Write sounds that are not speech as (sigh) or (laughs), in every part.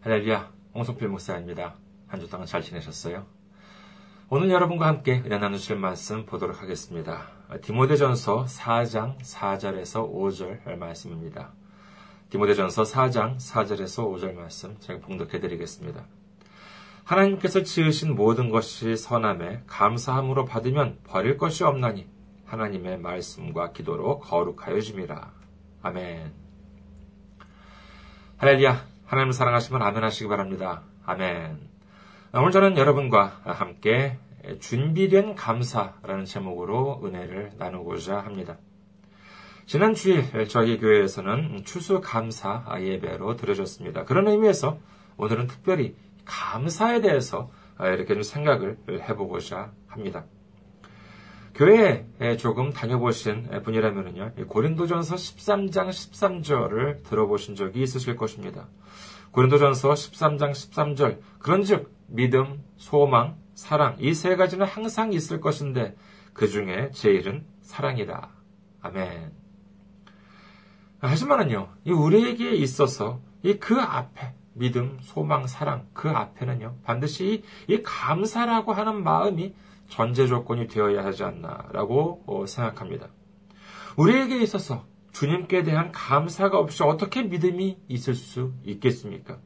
할렐루야, 홍성필 목사입니다. 한 주 동안 잘 지내셨어요? 오늘 여러분과 함께 은혜 나누실 말씀 보도록 하겠습니다. 디모데전서 4장 4절에서 5절 말씀입니다. 디모데전서 4장 4절에서 5절 말씀 제가 봉독해 드리겠습니다. 하나님께서 지으신 모든 것이 선함에 감사함으로 받으면 버릴 것이 없나니 하나님의 말씀과 기도로 거룩하여 줌이라. 아멘. 할렐루야. 하나님 사랑하시면 아멘 하시기 바랍니다. 아멘. 오늘 저는 여러분과 함께 준비된 감사라는 제목으로 은혜를 나누고자 합니다. 지난 주일 저희 교회에서는 추수 감사 예배로 드려졌습니다. 그런 의미에서 오늘은 특별히 감사에 대해서 이렇게 좀 생각을 해보고자 합니다. 교회에 조금 다녀보신 분이라면요, 고린도전서 13장 13절을 들어보신 적이 있으실 것입니다. 고린도전서 13장 13절, 그런즉 믿음, 소망, 사랑 이 세 가지는 항상 있을 것인데 그 중에 제일은 사랑이다. 아멘. 하지만은요, 우리에게 있어서 이그 앞에 믿음, 소망, 사랑 그 앞에는요 반드시 이 감사라고 하는 마음이 전제 조건이 되어야 하지 않나라고 생각합니다. 우리에게 있어서 주님께 대한 감사가 없이 어떻게 믿음이 있을 수 있겠습니까?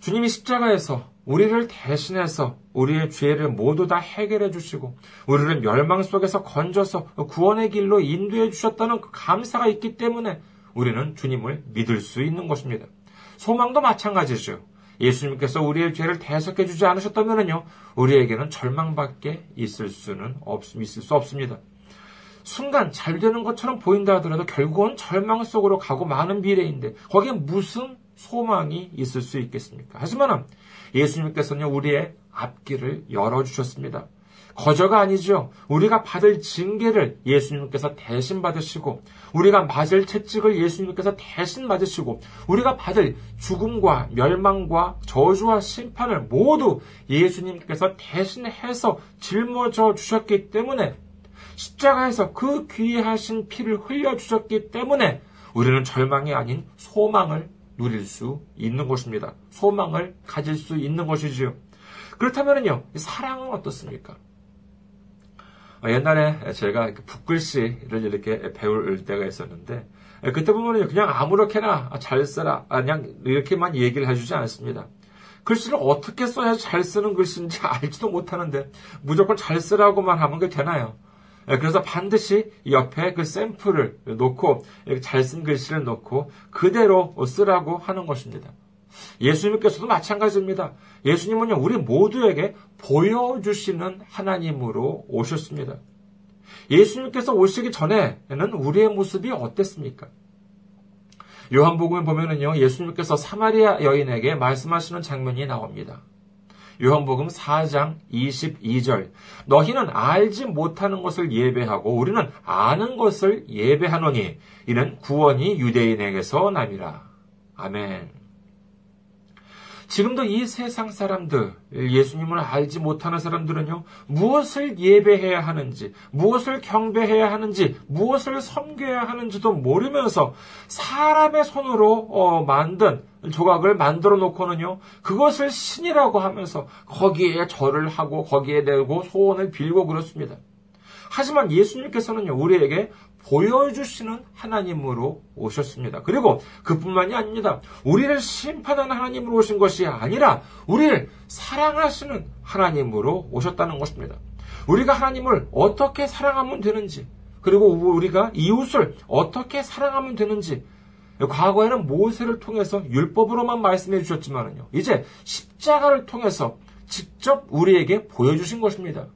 주님이 십자가에서 우리를 대신해서 우리의 죄를 모두 다 해결해 주시고 우리를 멸망 속에서 건져서 구원의 길로 인도해 주셨다는 그 감사가 있기 때문에 우리는 주님을 믿을 수 있는 것입니다. 소망도 마찬가지죠. 예수님께서 우리의 죄를 대속해 주지 않으셨다면요, 우리에게는 절망밖에 있을 수는 없, 있을 수 없습니다. 순간 잘 되는 것처럼 보인다 하더라도 결국은 절망 속으로 가고 많은 미래인데 거기에 무슨 소망이 있을 수 있겠습니까? 하지만 예수님께서는 우리의 앞길을 열어주셨습니다. 거저가 아니죠. 우리가 받을 징계를 예수님께서 대신 받으시고, 우리가 맞을 채찍을 예수님께서 대신 맞으시고, 우리가 받을 죽음과 멸망과 저주와 심판을 모두 예수님께서 대신해서 짊어져 주셨기 때문에, 십자가에서 그 귀하신 피를 흘려 주셨기 때문에, 우리는 절망이 아닌 소망을 누릴 수 있는 것입니다. 소망을 가질 수 있는 것이지요. 그렇다면요, 사랑은 어떻습니까? 옛날에 제가 붓글씨를 이렇게 배울 때가 있었는데, 그때 보면 그냥 아무렇게나 잘 써라. 그냥 이렇게만 얘기를 해주지 않습니다. 글씨를 어떻게 써야 잘 쓰는 글씨인지 (laughs) 알지도 못하는데, 무조건 잘 쓰라고만 하면 그게 되나요? 그래서 반드시 옆에 그 샘플을 놓고, 잘 쓴 글씨를 놓고, 그대로 쓰라고 하는 것입니다. 예수님께서도 마찬가지입니다. 예수님은요, 우리 모두에게 보여주시는 하나님으로 오셨습니다. 예수님께서 오시기 전에는 우리의 모습이 어땠습니까? 요한복음에 보면은요, 예수님께서 사마리아 여인에게 말씀하시는 장면이 나옵니다. 요한복음 4장 22절. 너희는 알지 못하는 것을 예배하고 우리는 아는 것을 예배하노니 이는 구원이 유대인에게서 남이라. 아멘. 지금도 이 세상 사람들, 예수님을 알지 못하는 사람들은요, 무엇을 예배해야 하는지, 무엇을 경배해야 하는지, 무엇을 섬겨야 하는지도 모르면서 사람의 손으로 어, 만든 조각을 만들어 놓고는요, 그것을 신이라고 하면서 거기에 절을 하고 거기에 대고 소원을 빌고 그렇습니다. 하지만 예수님께서는요, 우리에게 보여주시는 하나님으로 오셨습니다. 그리고 그뿐만이 아닙니다. 우리를 심판하는 하나님으로 오신 것이 아니라 우리를 사랑하시는 하나님으로 오셨다는 것입니다. 우리가 하나님을 어떻게 사랑하면 되는지, 그리고 우리가 이웃을 어떻게 사랑하면 되는지, 과거에는 모세를 통해서 율법으로만 말씀해 주셨지만요. 이제 십자가를 통해서 직접 우리에게 보여주신 것입니다.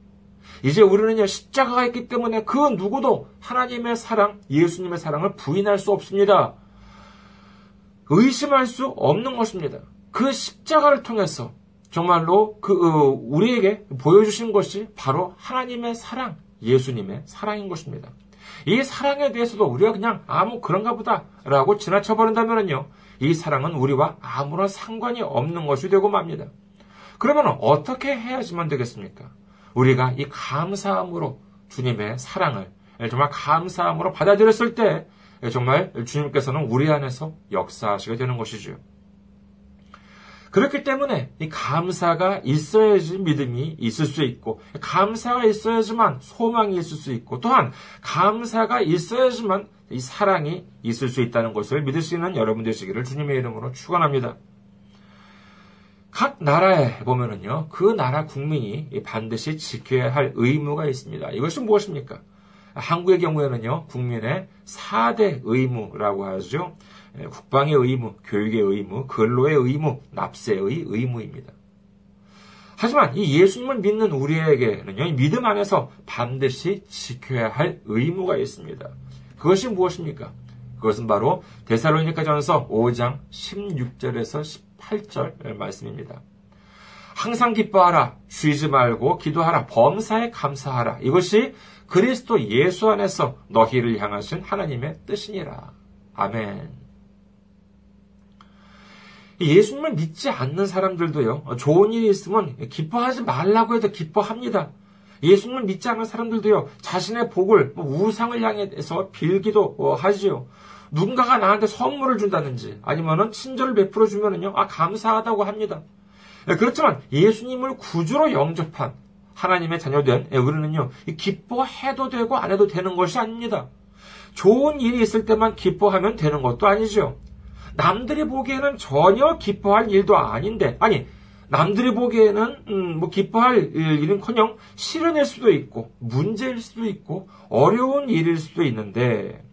이제 우리는요, 십자가가 있기 때문에 그 누구도 하나님의 사랑, 예수님의 사랑을 부인할 수 없습니다. 의심할 수 없는 것입니다. 그 십자가를 통해서 정말로 그, 어, 우리에게 보여주신 것이 바로 하나님의 사랑, 예수님의 사랑인 것입니다. 이 사랑에 대해서도 우리가 그냥 아무 그런가 보다라고 지나쳐버린다면요, 이 사랑은 우리와 아무런 상관이 없는 것이 되고 맙니다. 그러면 어떻게 해야지만 되겠습니까? 우리가 이 감사함으로 주님의 사랑을 정말 감사함으로 받아들였을 때 정말 주님께서는 우리 안에서 역사하시게 되는 것이죠. 그렇기 때문에 이 감사가 있어야지 믿음이 있을 수 있고, 감사가 있어야지만 소망이 있을 수 있고, 또한 감사가 있어야지만 이 사랑이 있을 수 있다는 것을 믿을 수 있는 여러분 되시기를 주님의 이름으로 축원합니다. 각 나라에 보면은요, 그 나라 국민이 반드시 지켜야 할 의무가 있습니다. 이것이 무엇입니까? 한국의 경우에는요, 국민의 4대 의무라고 하죠. 예, 국방의 의무, 교육의 의무, 근로의 의무, 납세의 의무입니다. 하지만 이 예수님을 믿는 우리에게는요, 믿음 안에서 반드시 지켜야 할 의무가 있습니다. 그것이 무엇입니까? 그것은 바로 데살로니가 전서 5장 16절에서 18절 말씀입니다. 항상 기뻐하라, 쉬지 말고 기도하라, 범사에 감사하라. 이것이 그리스도 예수 안에서 너희를 향하신 하나님의 뜻이니라. 아멘. 예수님을 믿지 않는 사람들도요, 좋은 일이 있으면 기뻐하지 말라고 해도 기뻐합니다. 예수님을 믿지 않는 사람들도요, 자신의 복을, 뭐 우상을 향해서 빌기도 어, 하지요. 누군가가 나한테 선물을 준다든지, 아니면은 친절을 베풀어 주면은요, 아, 감사하다고 합니다. 예, 그렇지만 예수님을 구주로 영접한 하나님의 자녀된 예, 우리는요, 기뻐해도 되고 안 해도 되는 것이 아닙니다. 좋은 일이 있을 때만 기뻐하면 되는 것도 아니죠. 남들이 보기에는 전혀 기뻐할 일도 아닌데, 아니, 남들이 보기에는 음, 뭐 기뻐할 일은커녕 실현일 수도 있고 문제일 수도 있고 어려운 일일 수도 있는데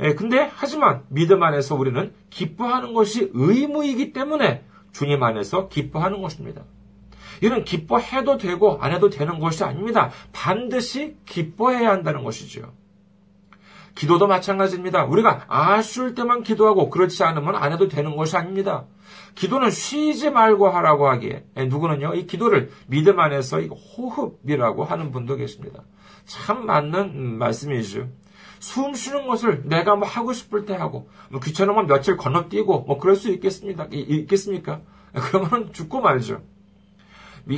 예, 근데 하지만 믿음 안에서 우리는 기뻐하는 것이 의무이기 때문에 주님 안에서 기뻐하는 것입니다. 이는 기뻐해도 되고 안 해도 되는 것이 아닙니다. 반드시 기뻐해야 한다는 것이죠. 기도도 마찬가지입니다. 우리가 아쉬울 때만 기도하고 그렇지 않으면 안 해도 되는 것이 아닙니다. 기도는 쉬지 말고 하라고 하기에 누구는요 이 기도를 믿음 안에서 호흡이라고 하는 분도 계십니다. 참 맞는 말씀이죠. 숨 쉬는 것을 내가 뭐 하고 싶을 때 하고 뭐 귀찮으면 며칠 건너뛰고 뭐 그럴 수 있겠습니다. 있겠습니까? (laughs) 그러면 죽고 말죠.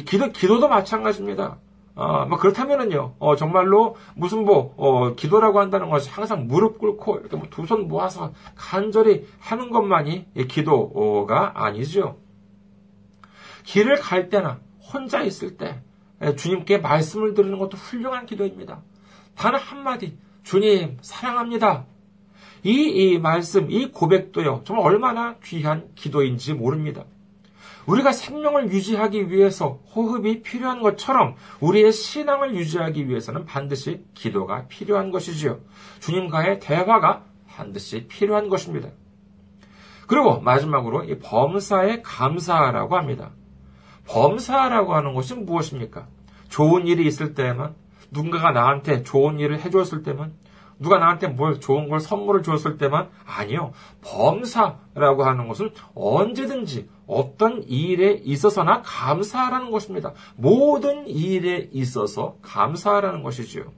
기도 기도도 마찬가지입니다. 어, 뭐 그렇다면은요, 어, 정말로 무슨 뭐, 어, 기도라고 한다는 것이 항상 무릎 꿇고 이렇게 뭐 두 손 모아서 간절히 하는 것만이 기도가 아니죠. 길을 갈 때나 혼자 있을 때 주님께 말씀을 드리는 것도 훌륭한 기도입니다. 단 한마디, 주님, 사랑합니다. 이, 이 말씀, 이 고백도요, 정말 얼마나 귀한 기도인지 모릅니다. 우리가 생명을 유지하기 위해서 호흡이 필요한 것처럼 우리의 신앙을 유지하기 위해서는 반드시 기도가 필요한 것이지요. 주님과의 대화가 반드시 필요한 것입니다. 그리고 마지막으로 이 범사에 감사하라고 합니다. 범사라고 하는 것이 무엇입니까? 좋은 일이 있을 때만, 누군가가 나한테 좋은 일을 해줬을 때만, 누가 나한테 뭘 좋은 걸 선물을 줬을 때만 아니요. 범사라고 하는 것은 언제든지 어떤 일에 있어서나 감사하라는 것입니다. 모든 일에 있어서 감사하라는 것이지요.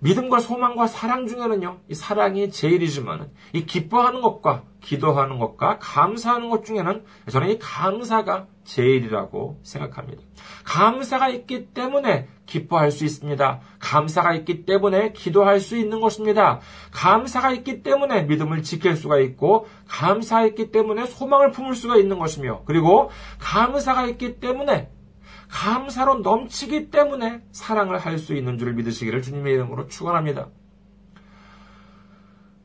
믿음과 소망과 사랑 중에는요, 이 사랑이 제일이지만, 이 기뻐하는 것과 기도하는 것과 감사하는 것 중에는 저는 이 감사가 제일이라고 생각합니다. 감사가 있기 때문에 기뻐할 수 있습니다. 감사가 있기 때문에 기도할 수 있는 것입니다. 감사가 있기 때문에 믿음을 지킬 수가 있고, 감사가 있기 때문에 소망을 품을 수가 있는 것이며, 그리고 감사가 있기 때문에 감사로 넘치기 때문에 사랑을 할 수 있는 줄을 믿으시기를 주님의 이름으로 축원합니다.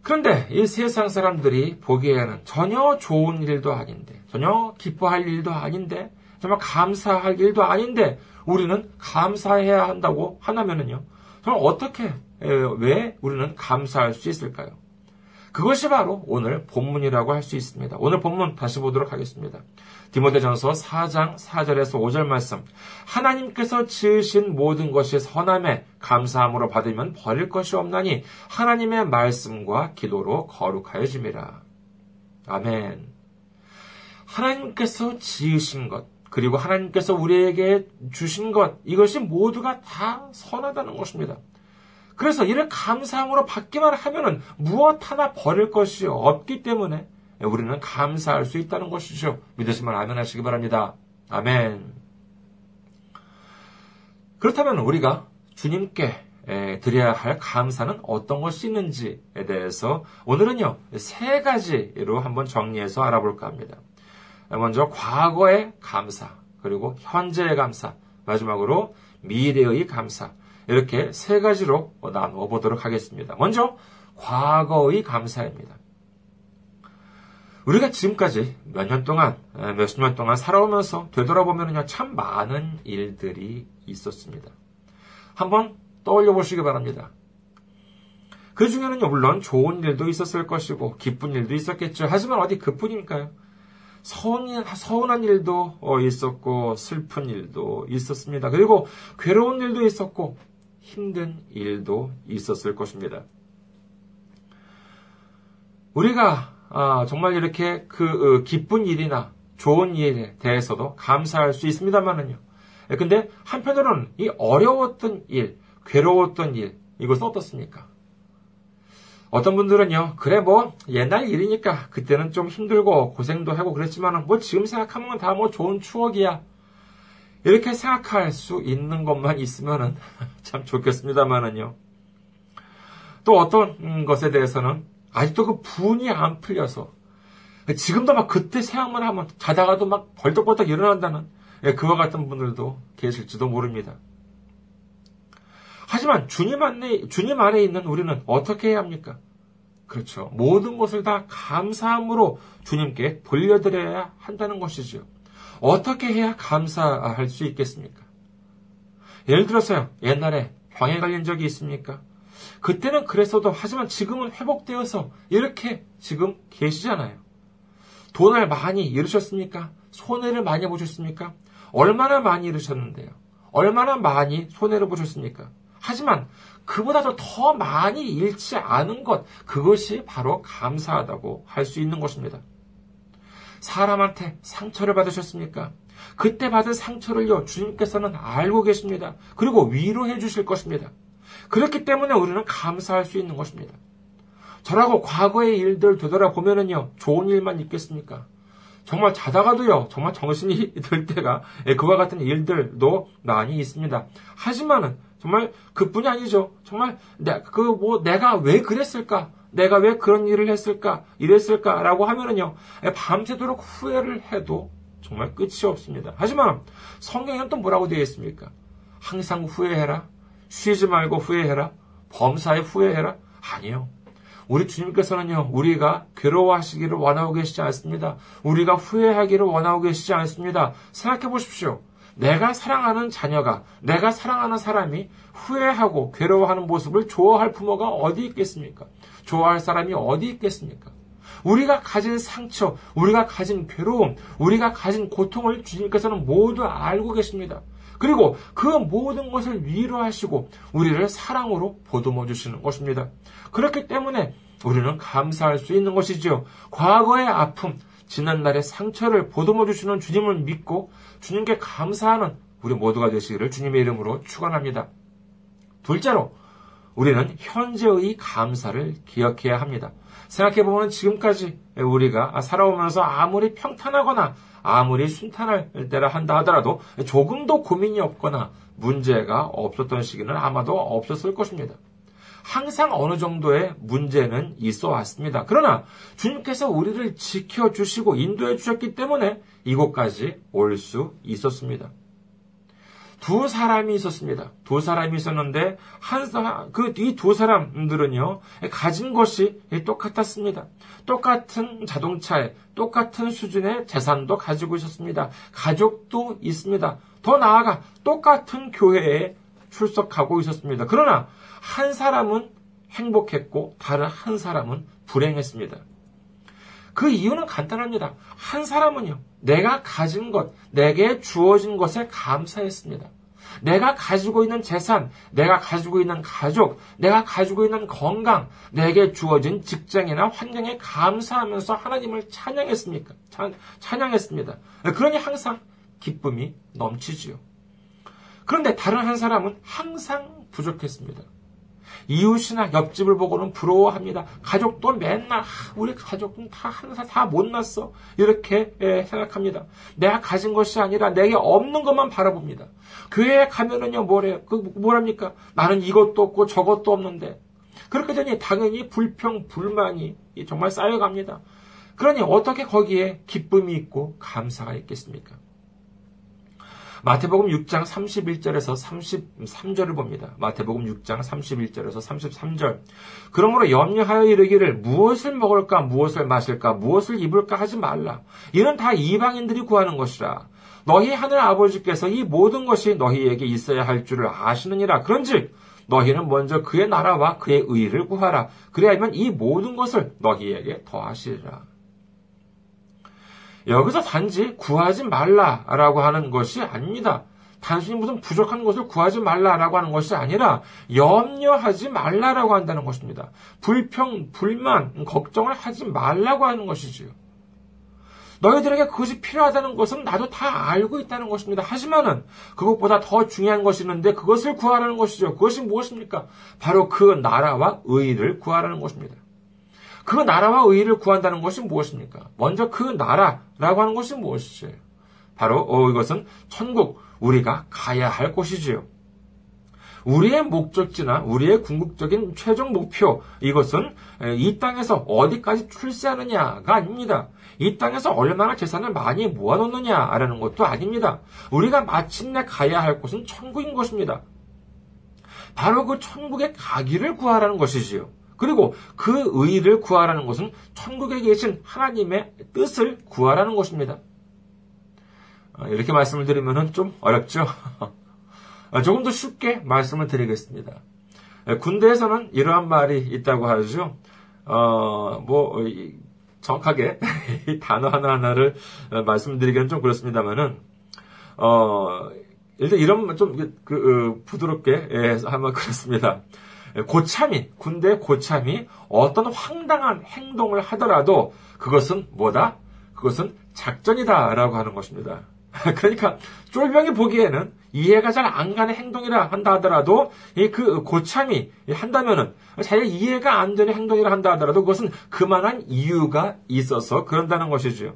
그런데 이 세상 사람들이 보기에는 전혀 좋은 일도 아닌데, 전혀 기뻐할 일도 아닌데, 정말 감사할 일도 아닌데, 우리는 감사해야 한다고 하나면은요, 정말 어떻게, 왜 우리는 감사할 수 있을까요? 그것이 바로 오늘 본문이라고 할 수 있습니다. 오늘 본문 다시 보도록 하겠습니다. 디모데전서 4장 4절에서 5절 말씀. 하나님께서 지으신 모든 것이 선함에 감사함으로 받으면 버릴 것이 없나니 하나님의 말씀과 기도로 거룩하여짐이라. 아멘. 하나님께서 지으신 것, 그리고 하나님께서 우리에게 주신 것, 이것이 모두가 다 선하다는 것입니다. 그래서 이를 감사함으로 받기만 하면은 무엇 하나 버릴 것이 없기 때문에 우리는 감사할 수 있다는 것이죠. 믿으시면 아멘 하시기 바랍니다. 아멘. 그렇다면 우리가 주님께 드려야 할 감사는 어떤 것이 있는지에 대해서 오늘은요, 세 가지로 한번 정리해서 알아볼까 합니다. 먼저 과거의 감사, 그리고 현재의 감사, 마지막으로 미래의 감사. 이렇게 세 가지로 나누어 보도록 하겠습니다. 먼저 과거의 감사입니다. 우리가 지금까지 몇 년 동안, 몇십 년 동안 살아오면서 되돌아보면요, 참 많은 일들이 있었습니다. 한번 떠올려 보시기 바랍니다. 그 중에는요, 물론 좋은 일도 있었을 것이고, 기쁜 일도 있었겠죠. 하지만 어디 그뿐일까요? 서운, 서운한 일도 어, 있었고, 슬픈 일도 있었습니다. 그리고 괴로운 일도 있었고, 힘든 일도 있었을 것입니다. 우리가 아, 정말 이렇게 그 어, 기쁜 일이나 좋은 일에 대해서도 감사할 수 있습니다만은요. 예, 근데 한편으로는 이 어려웠던 일, 괴로웠던 일, 이것은 어떻습니까? 어떤 분들은요, 그래, 뭐, 옛날 일이니까, 그때는 좀 힘들고, 고생도 하고 그랬지만, 뭐, 지금 생각하면 다 뭐 좋은 추억이야. 이렇게 생각할 수 있는 것만 있으면 (laughs) 참 좋겠습니다만은요. 또 어떤 것에 대해서는 아직도 그 분이 안 풀려서 지금도 막 그때 생각만 하면 자다가도 막 벌떡벌떡 일어난다는 예, 그와 같은 분들도 계실지도 모릅니다. 하지만 주님 안에, 주님 안에 있는 우리는 어떻게 해야 합니까? 그렇죠. 모든 것을 다 감사함으로 주님께 돌려드려야 한다는 것이죠. 어떻게 해야 감사할 수 있겠습니까? 예를 들어서요, 옛날에 병에 걸린 적이 있습니까? 그때는 그랬어도 하지만 지금은 회복되어서 이렇게 지금 계시잖아요. 돈을 많이 잃으셨습니까? 손해를 많이 보셨습니까? 얼마나 많이 잃으셨는데요. 얼마나 많이 손해를 보셨습니까? 하지만 그보다도 더 많이 잃지 않은 것, 그것이 바로 감사하다고 할 수 있는 것입니다. 사람한테 상처를 받으셨습니까? 그때 받은 상처를요, 주님께서는 알고 계십니다. 그리고 위로해 주실 것입니다. 그렇기 때문에 우리는 감사할 수 있는 것입니다. 저라고 과거의 일들 되돌아보면은요, 좋은 일만 있겠습니까? 정말 자다가도요, 정말 정신이 (laughs) 들 때가 예, 그와 같은 일들도 많이 있습니다. 하지만은 정말 그뿐이 아니죠. 정말 그 뭐 내가 왜 그랬을까? 내가 왜 그런 일을 했을까? 이랬을까라고 하면은요, 예, 밤새도록 후회를 해도 정말 끝이 없습니다. 하지만 성경에는 또 뭐라고 되어 있습니까? 항상 후회해라. 쉬지 말고 후회해라. 범사에 후회해라. 아니요. 우리 주님께서는요, 우리가 괴로워하시기를 원하고 계시지 않습니다. 우리가 후회하기를 원하고 계시지 않습니다. 생각해 보십시오. 내가 사랑하는 자녀가, 내가 사랑하는 사람이 후회하고 괴로워하는 모습을 좋아할 부모가 어디 있겠습니까? 좋아할 사람이 어디 있겠습니까? 우리가 가진 상처, 우리가 가진 괴로움, 우리가 가진 고통을 주님께서는 모두 알고 계십니다. 그리고 그 모든 것을 위로하시고 우리를 사랑으로 보듬어 주시는 것입니다. 그렇기 때문에 우리는 감사할 수 있는 것이지요. 과거의 아픔, 지난날의 상처를 보듬어 주시는 주님을 믿고 주님께 감사하는 우리 모두가 되시기를 주님의 이름으로 축원합니다. 둘째로 우리는 현재의 감사를 기억해야 합니다. 생각해보면 지금까지 우리가 살아오면서 아무리 평탄하거나 아무리 순탄할 때라 한다 하더라도 조금도 고민이 없거나 문제가 없었던 시기는 아마도 없었을 것입니다. 항상 어느 정도의 문제는 있어 왔습니다. 그러나 주님께서 우리를 지켜주시고 인도해 주셨기 때문에 이곳까지 올 수 있었습니다. 두 사람이 있었습니다. 두 사람이 있었는데 한그이 두 사람들은요 가진 것이 똑같았습니다. 똑같은 자동차에 똑같은 수준의 재산도 가지고 있었습니다. 가족도 있습니다. 더 나아가 똑같은 교회에 출석하고 있었습니다. 그러나 한 사람은 행복했고 다른 한 사람은 불행했습니다. 그 이유는 간단합니다. 한 사람은요, 내가 가진 것, 내게 주어진 것에 감사했습니다. 내가 가지고 있는 재산, 내가 가지고 있는 가족, 내가 가지고 있는 건강, 내게 주어진 직장이나 환경에 감사하면서 하나님을 찬양했습니까? 찬양했습니다. 그러니 항상 기쁨이 넘치지요. 그런데 다른 한 사람은 항상 부족했습니다. 이웃이나 옆집을 보고는 부러워합니다. 가족도 맨날 우리 가족은 다 항상 다 못났어 이렇게 예, 생각합니다. 내가 가진 것이 아니라 내게 없는 것만 바라봅니다. 교회에 가면은요 뭐래요? 그 뭐랍니까? 나는 이것도 없고 저것도 없는데 그렇게 되니 당연히 불평 불만이 정말 쌓여갑니다. 그러니 어떻게 거기에 기쁨이 있고 감사가 있겠습니까? 마태복음 6장 31절에서 33절을 봅니다. 마태복음 6장 31절에서 33절. 그러므로 염려하여 이르기를 무엇을 먹을까, 무엇을 마실까, 무엇을 입을까 하지 말라. 이는 다 이방인들이 구하는 것이라. 너희 하늘 아버지께서 이 모든 것이 너희에게 있어야 할 줄을 아시느니라. 그런즉 너희는 먼저 그의 나라와 그의 의를 구하라. 그래야면 이 모든 것을 너희에게 더하시리라. 여기서 단지 구하지 말라라고 하는 것이 아닙니다. 단순히 무슨 부족한 것을 구하지 말라라고 하는 것이 아니라 염려하지 말라라고 한다는 것입니다. 불평, 불만, 걱정을 하지 말라고 하는 것이지요. 너희들에게 그것이 필요하다는 것은 나도 다 알고 있다는 것입니다. 하지만은 그것보다 더 중요한 것이 있는데 그것을 구하라는 것이죠. 그것이 무엇입니까? 바로 그 나라와 의를 구하라는 것입니다. 그 나라와 의를 구한다는 것이 무엇입니까? 먼저 그 나라라고 하는 것이 무엇이지? 바로 어, 이것은 천국 우리가 가야 할 곳이지요. 우리의 목적지나 우리의 궁극적인 최종 목표 이것은 이 땅에서 어디까지 출세하느냐가 아닙니다. 이 땅에서 얼마나 재산을 많이 모아놓느냐라는 것도 아닙니다. 우리가 마침내 가야 할 곳은 천국인 것입니다. 바로 그 천국에 가기를 구하라는 것이지요. 그리고 그 의를 구하라는 것은 천국에 계신 하나님의 뜻을 구하라는 것입니다. 아, 이렇게 말씀을 드리면 좀 어렵죠? 아, (laughs) 조금 더 쉽게 말씀을 드리겠습니다. 군대에서는 이러한 말이 있다고 하죠. 어, 뭐, 정확하게 (laughs) 단어 하나하나를 말씀드리기는 좀 그렇습니다만은, 어, 일단 이런 좀, 그, 그 부드럽게 예, 하면 (laughs) 그렇습니다. 고참이, 군대 고참이 어떤 황당한 행동을 하더라도 그것은 뭐다? 그것은 작전이다 라고 하는 것입니다. (laughs) 그러니까 쫄병이 보기에는 이해가 잘 안 가는 행동이라 한다 하더라도 그 고참이 한다면은 자기가 이해가 안 되는 행동이라 한다 하더라도 그것은 그만한 이유가 있어서 그런다는 것이죠.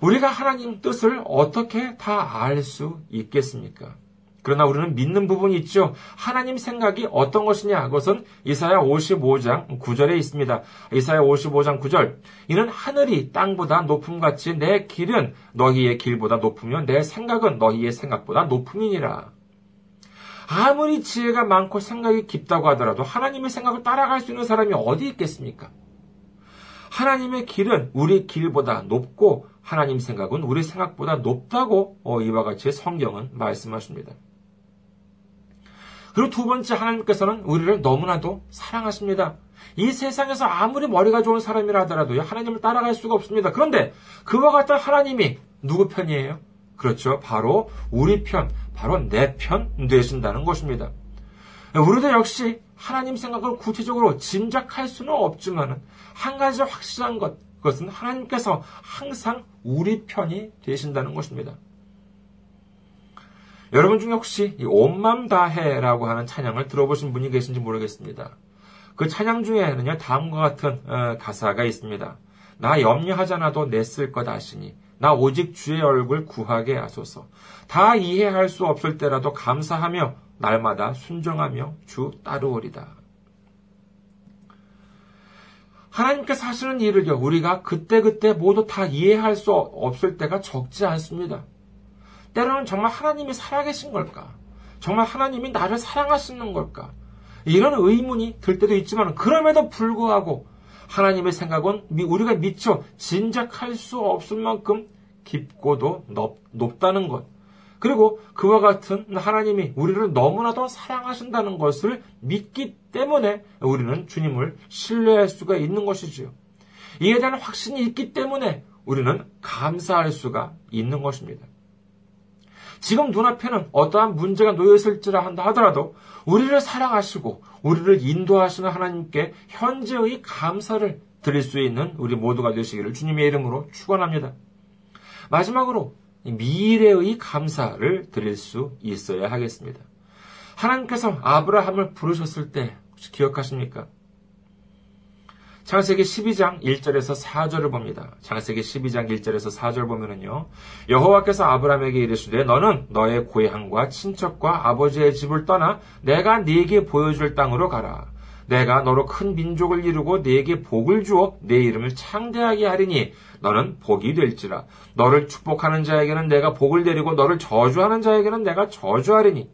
우리가 하나님 뜻을 어떻게 다 알 수 있겠습니까? 그러나 우리는 믿는 부분이 있죠. 하나님 생각이 어떤 것이냐? 그것은 이사야 55장 9절에 있습니다. 이사야 55장 9절. 이는 하늘이 땅보다 높음 같이 내 길은 너희의 길보다 높으며 내 생각은 너희의 생각보다 높음이니라. 아무리 지혜가 많고 생각이 깊다고 하더라도 하나님의 생각을 따라갈 수 있는 사람이 어디 있겠습니까? 하나님의 길은 우리 길보다 높고 하나님 생각은 우리 생각보다 높다고 어, 이와 같이 성경은 말씀하십니다. 그리고 두 번째 하나님께서는 우리를 너무나도 사랑하십니다. 이 세상에서 아무리 머리가 좋은 사람이라 하더라도 하나님을 따라갈 수가 없습니다. 그런데 그와 같은 하나님이 누구 편이에요? 그렇죠. 바로 우리 편, 바로 내 편 되신다는 것입니다. 우리도 역시 하나님 생각을 구체적으로 짐작할 수는 없지만 한 가지 확실한 것, 그것은 하나님께서 항상 우리 편이 되신다는 것입니다. 여러분 중에 혹시 온맘 다해라고 하는 찬양을 들어보신 분이 계신지 모르겠습니다. 그 찬양 중에는요, 다음과 같은 어, 가사가 있습니다. 나 염려하잖아도 냈을 것 아시니, 나 오직 주의 얼굴 구하게 하소서. 다 이해할 수 없을 때라도 감사하며, 날마다 순종하며 주 따르오리다. 하나님께서 하시는 일을요, 우리가 그때그때 모두 다 이해할 수 없을 때가 적지 않습니다. 때로는 정말 하나님이 살아계신 걸까? 정말 하나님이 나를 사랑하시는 걸까? 이런 의문이 들 때도 있지만 그럼에도 불구하고 하나님의 생각은 우리가 미처 진작할 수 없을 만큼 깊고도 높, 다는 것. 그리고 그와 같은 하나님이 우리를 너무나도 사랑하신다는 것을 믿기 때문에 우리는 주님을 신뢰할 수가 있는 것이지요. 이에 대한 확신이 있기 때문에 우리는 감사할 수가 있는 것입니다. 지금 눈앞에는 어떠한 문제가 놓여 있을지라 한다 하더라도 우리를 사랑하시고 우리를 인도하시는 하나님께 현재의 감사를 드릴 수 있는 우리 모두가 되시기를 주님의 이름으로 축원합니다. 마지막으로 미래의 감사를 드릴 수 있어야 하겠습니다. 하나님께서 아브라함을 부르셨을 때 혹시 기억하십니까? 창세기 12장 1절에서 4절을 봅니다. 창세기 12장 1절에서 4절 보면은요. 여호와께서 아브라함에게 이르시되 너는 너의 고향과 친척과 아버지의 집을 떠나 내가 네게 보여줄 땅으로 가라. 내가 너로 큰 민족을 이루고 네게 복을 주어 내 이름을 창대하게 하리니 너는 복이 될지라 너를 축복하는 자에게는 내가 복을 내리고 너를 저주하는 자에게는 내가 저주하리니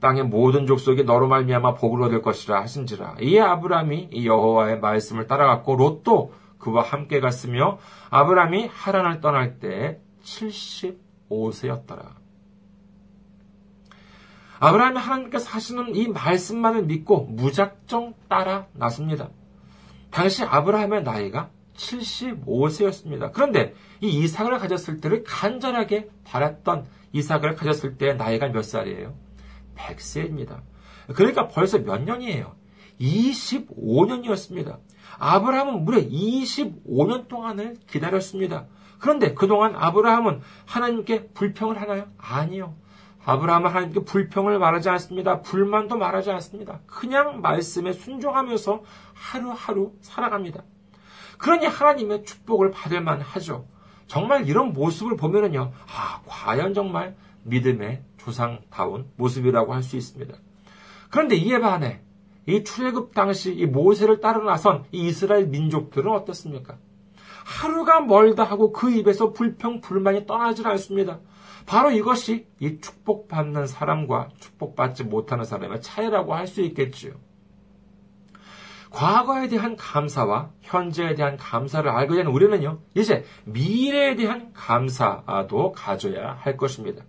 땅의 모든 족속이 너로 말미암아 복을 얻을 것이라 하신지라 이에 아브라함이 이 여호와의 말씀을 따라갔고 롯도 그와 함께 갔으며 아브라함이 하란을 떠날 때 75세였더라. 아브라함이 하나님께서 하시는 이 말씀만을 믿고 무작정 따라 나섭니다. 당시 아브라함의 나이가 75세였습니다. 그런데 이 이삭을 가졌을 때를 간절하게 바랐던 이삭을 가졌을 때 나이가 몇 살이에요? 100세입니다. 그러니까 벌써 몇 년이에요? 25년이었습니다. 아브라함은 무려 25년 동안을 기다렸습니다. 그런데 그동안 아브라함은 하나님께 불평을 하나요? 아니요. 아브라함은 하나님께 불평을 말하지 않습니다. 불만도 말하지 않습니다. 그냥 말씀에 순종하면서 하루하루 살아갑니다. 그러니 하나님의 축복을 받을 만하죠. 정말 이런 모습을 보면은요, 아, 과연 정말 믿음의 조상다운 모습이라고 할 수 있습니다. 그런데 이에 반해 이 출애굽 당시 이 모세를 따라 나선 이 이스라엘 민족들은 어떻습니까? 하루가 멀다 하고 그 입에서 불평 불만이 떠나질 않습니다. 바로 이것이 이 축복받는 사람과 축복받지 못하는 사람의 차이라고 할 수 있겠지요. 과거에 대한 감사와 현재에 대한 감사를 알게 된 우리는요, 이제 미래에 대한 감사도 가져야 할 것입니다.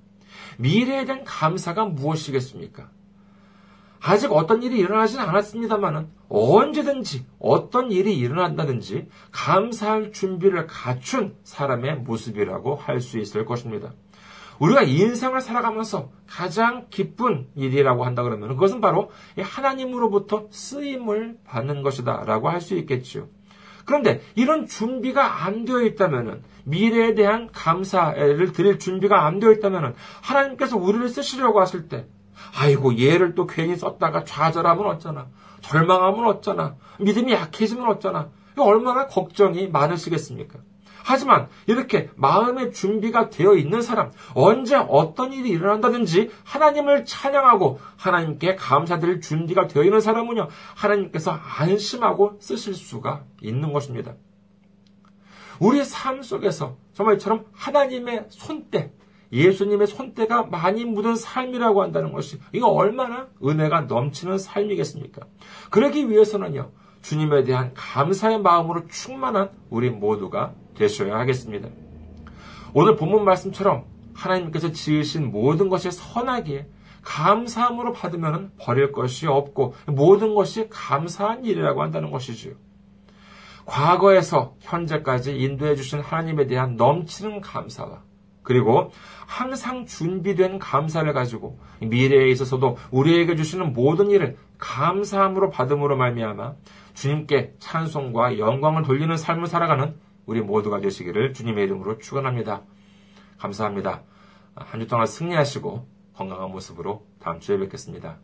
미래에 대한 감사가 무엇이겠습니까? 아직 어떤 일이 일어나지는 않았습니다만은 언제든지 어떤 일이 일어난다든지 감사할 준비를 갖춘 사람의 모습이라고 할 수 있을 것입니다. 우리가 인생을 살아가면서 가장 기쁜 일이라고 한다 그러면 그것은 바로 하나님으로부터 쓰임을 받는 것이다라고 할 수 있겠죠. 그런데 이런 준비가 안 되어 있다면 미래에 대한 감사를 드릴 준비가 안 되어 있다면 하나님께서 우리를 쓰시려고 하실 때 아이고 얘를 또 괜히 썼다가 좌절하면 어쩌나 절망하면 어쩌나 믿음이 약해지면 어쩌나 얼마나 걱정이 많으시겠습니까? 하지만 이렇게 마음의 준비가 되어 있는 사람, 언제 어떤 일이 일어난다든지 하나님을 찬양하고 하나님께 감사드릴 준비가 되어 있는 사람은요, 하나님께서 안심하고 쓰실 수가 있는 것입니다. 우리의 삶 속에서 정말 이처럼 하나님의 손때, 예수님의 손때가 많이 묻은 삶이라고 한다는 것이 이거 얼마나 은혜가 넘치는 삶이겠습니까? 그러기 위해서는요. 주님에 대한 감사의 마음으로 충만한 우리 모두가 되셔야 하겠습니다. 오늘 본문 말씀처럼 하나님께서 지으신 모든 것이 선하기에 감사함으로 받으면 버릴 것이 없고 모든 것이 감사한 일이라고 한다는 것이지요. 과거에서 현재까지 인도해 주신 하나님에 대한 넘치는 감사와 그리고 항상 준비된 감사를 가지고 미래에 있어서도 우리에게 주시는 모든 일을 감사함으로 받음으로 말미암아 주님께 찬송과 영광을 돌리는 삶을 살아가는 우리 모두가 되시기를 주님의 이름으로 축원합니다. 감사합니다. 한 주 동안 승리하시고 건강한 모습으로 다음 주에 뵙겠습니다.